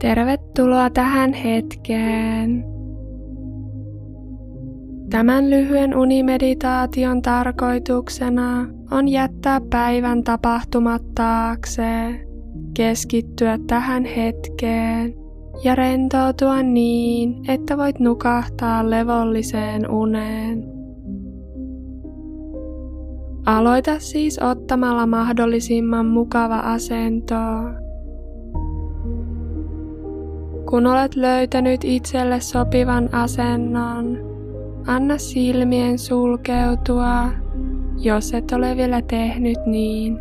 Tervetuloa tähän hetkeen. Tämän lyhyen unimeditaation tarkoituksena on jättää päivän tapahtumat taakse, keskittyä tähän hetkeen ja rentoutua niin, että voit nukahtaa levolliseen uneen. Aloita siis ottamalla mahdollisimman mukava asento kun olet löytänyt itselle sopivan asennon, anna silmien sulkeutua, jos et ole vielä tehnyt niin.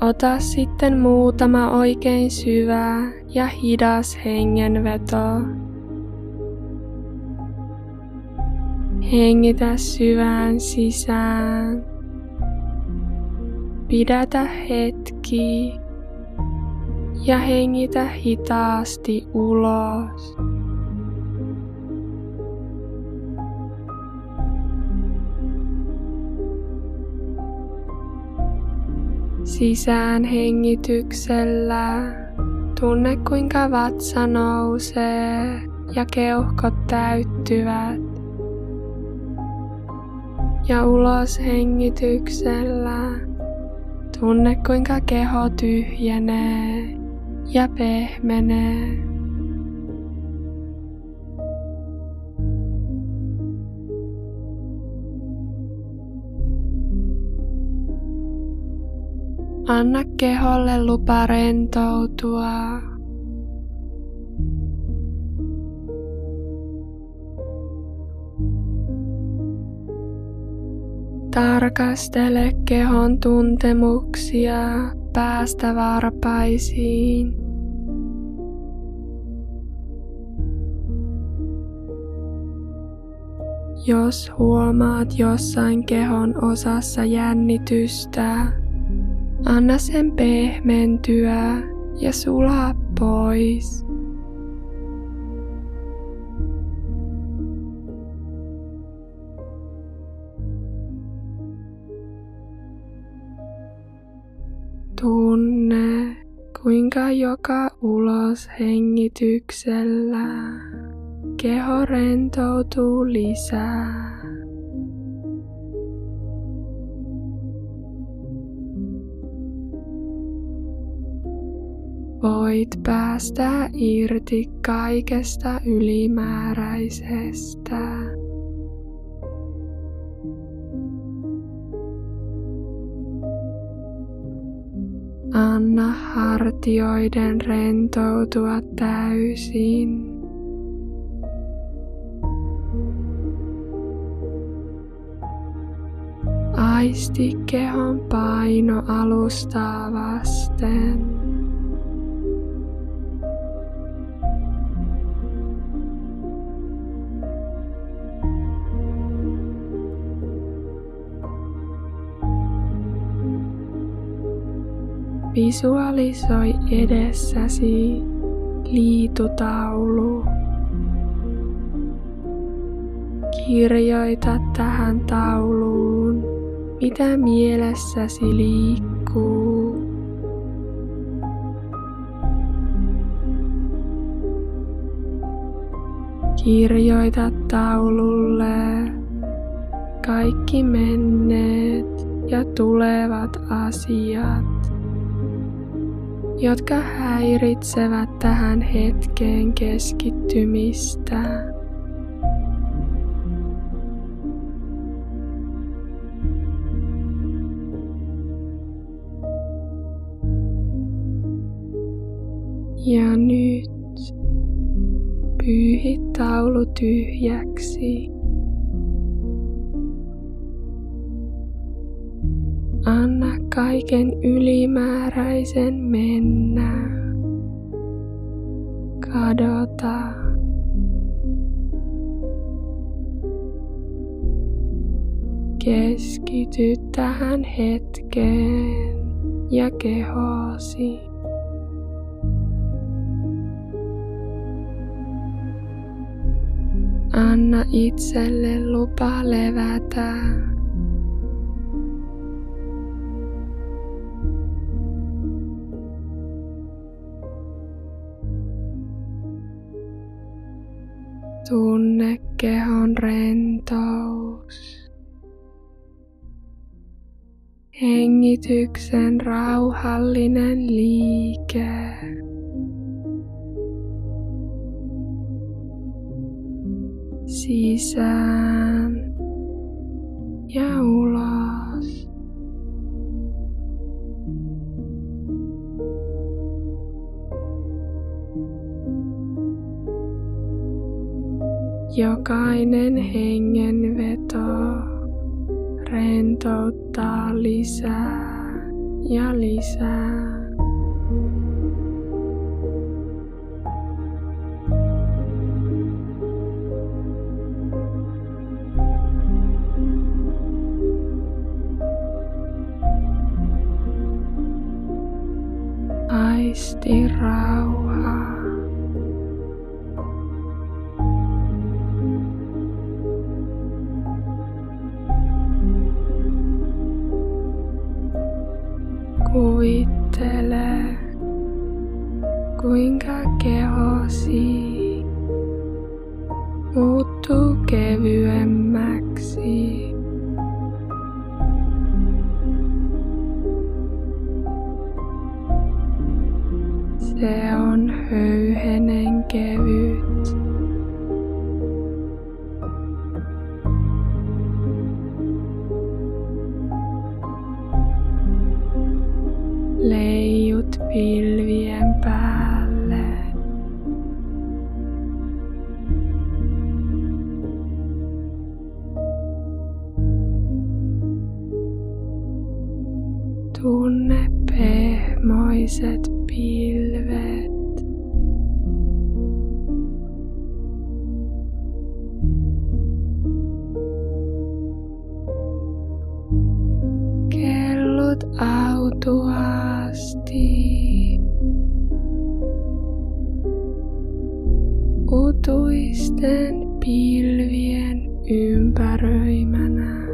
Ota sitten muutama oikein syvä ja hidas hengenveto. Hengitä syvään sisään. Pidätä hetki ja hengitä hitaasti ulos. Sisään hengityksellä tunne kuinka vatsa nousee ja keuhkot täyttyvät. Ja ulos hengityksellä tunne kuinka keho tyhjenee ja pehmenee. Anna keholle lupa rentoutua. Tarkastele kehon tuntemuksia päästä varpaisiin. Jos huomaat jossain kehon osassa jännitystä, anna sen pehmentyä ja sulaa pois. Tunne, kuinka joka ulos hengityksellä keho rentoutuu lisää. Voit päästä irti kaikesta ylimääräisestä. Anna hartioiden rentoutua täysin. Aisti kehon paino alustaa vasten. Visualisoi edessäsi liitutaulu. Kirjoita tähän tauluun, mitä mielessäsi liikkuu. Kirjoita taululle kaikki menneet ja tulevat asiat jotka häiritsevät tähän hetkeen keskittymistä. Ja nyt pyyhi taulu tyhjäksi. Kaiken ylimääräisen mennä. Kadota. Keskity tähän hetkeen ja kehosi. Anna itselle lupa levätä Tunne kehon rentous. Hengityksen rauhallinen liike. Sisään ja ulos. Jokainen hengenveto rentouttaa lisää ja lisää. Aisti rauhaa. Kuvittele, kuinka kehosi muuttuu kevyemmäksi. Se on höyhenen kevyt. tapi Utuisten pilvien ympäröimänä.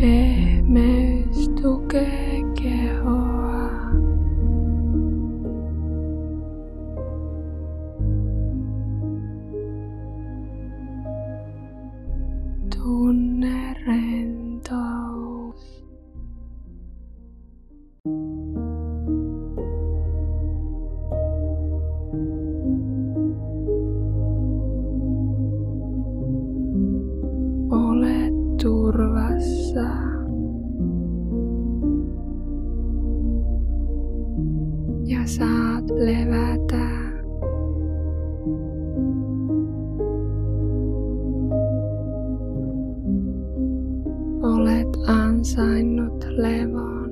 Pehmeys tukee Ja saat levätä. Olet ansainnut levon.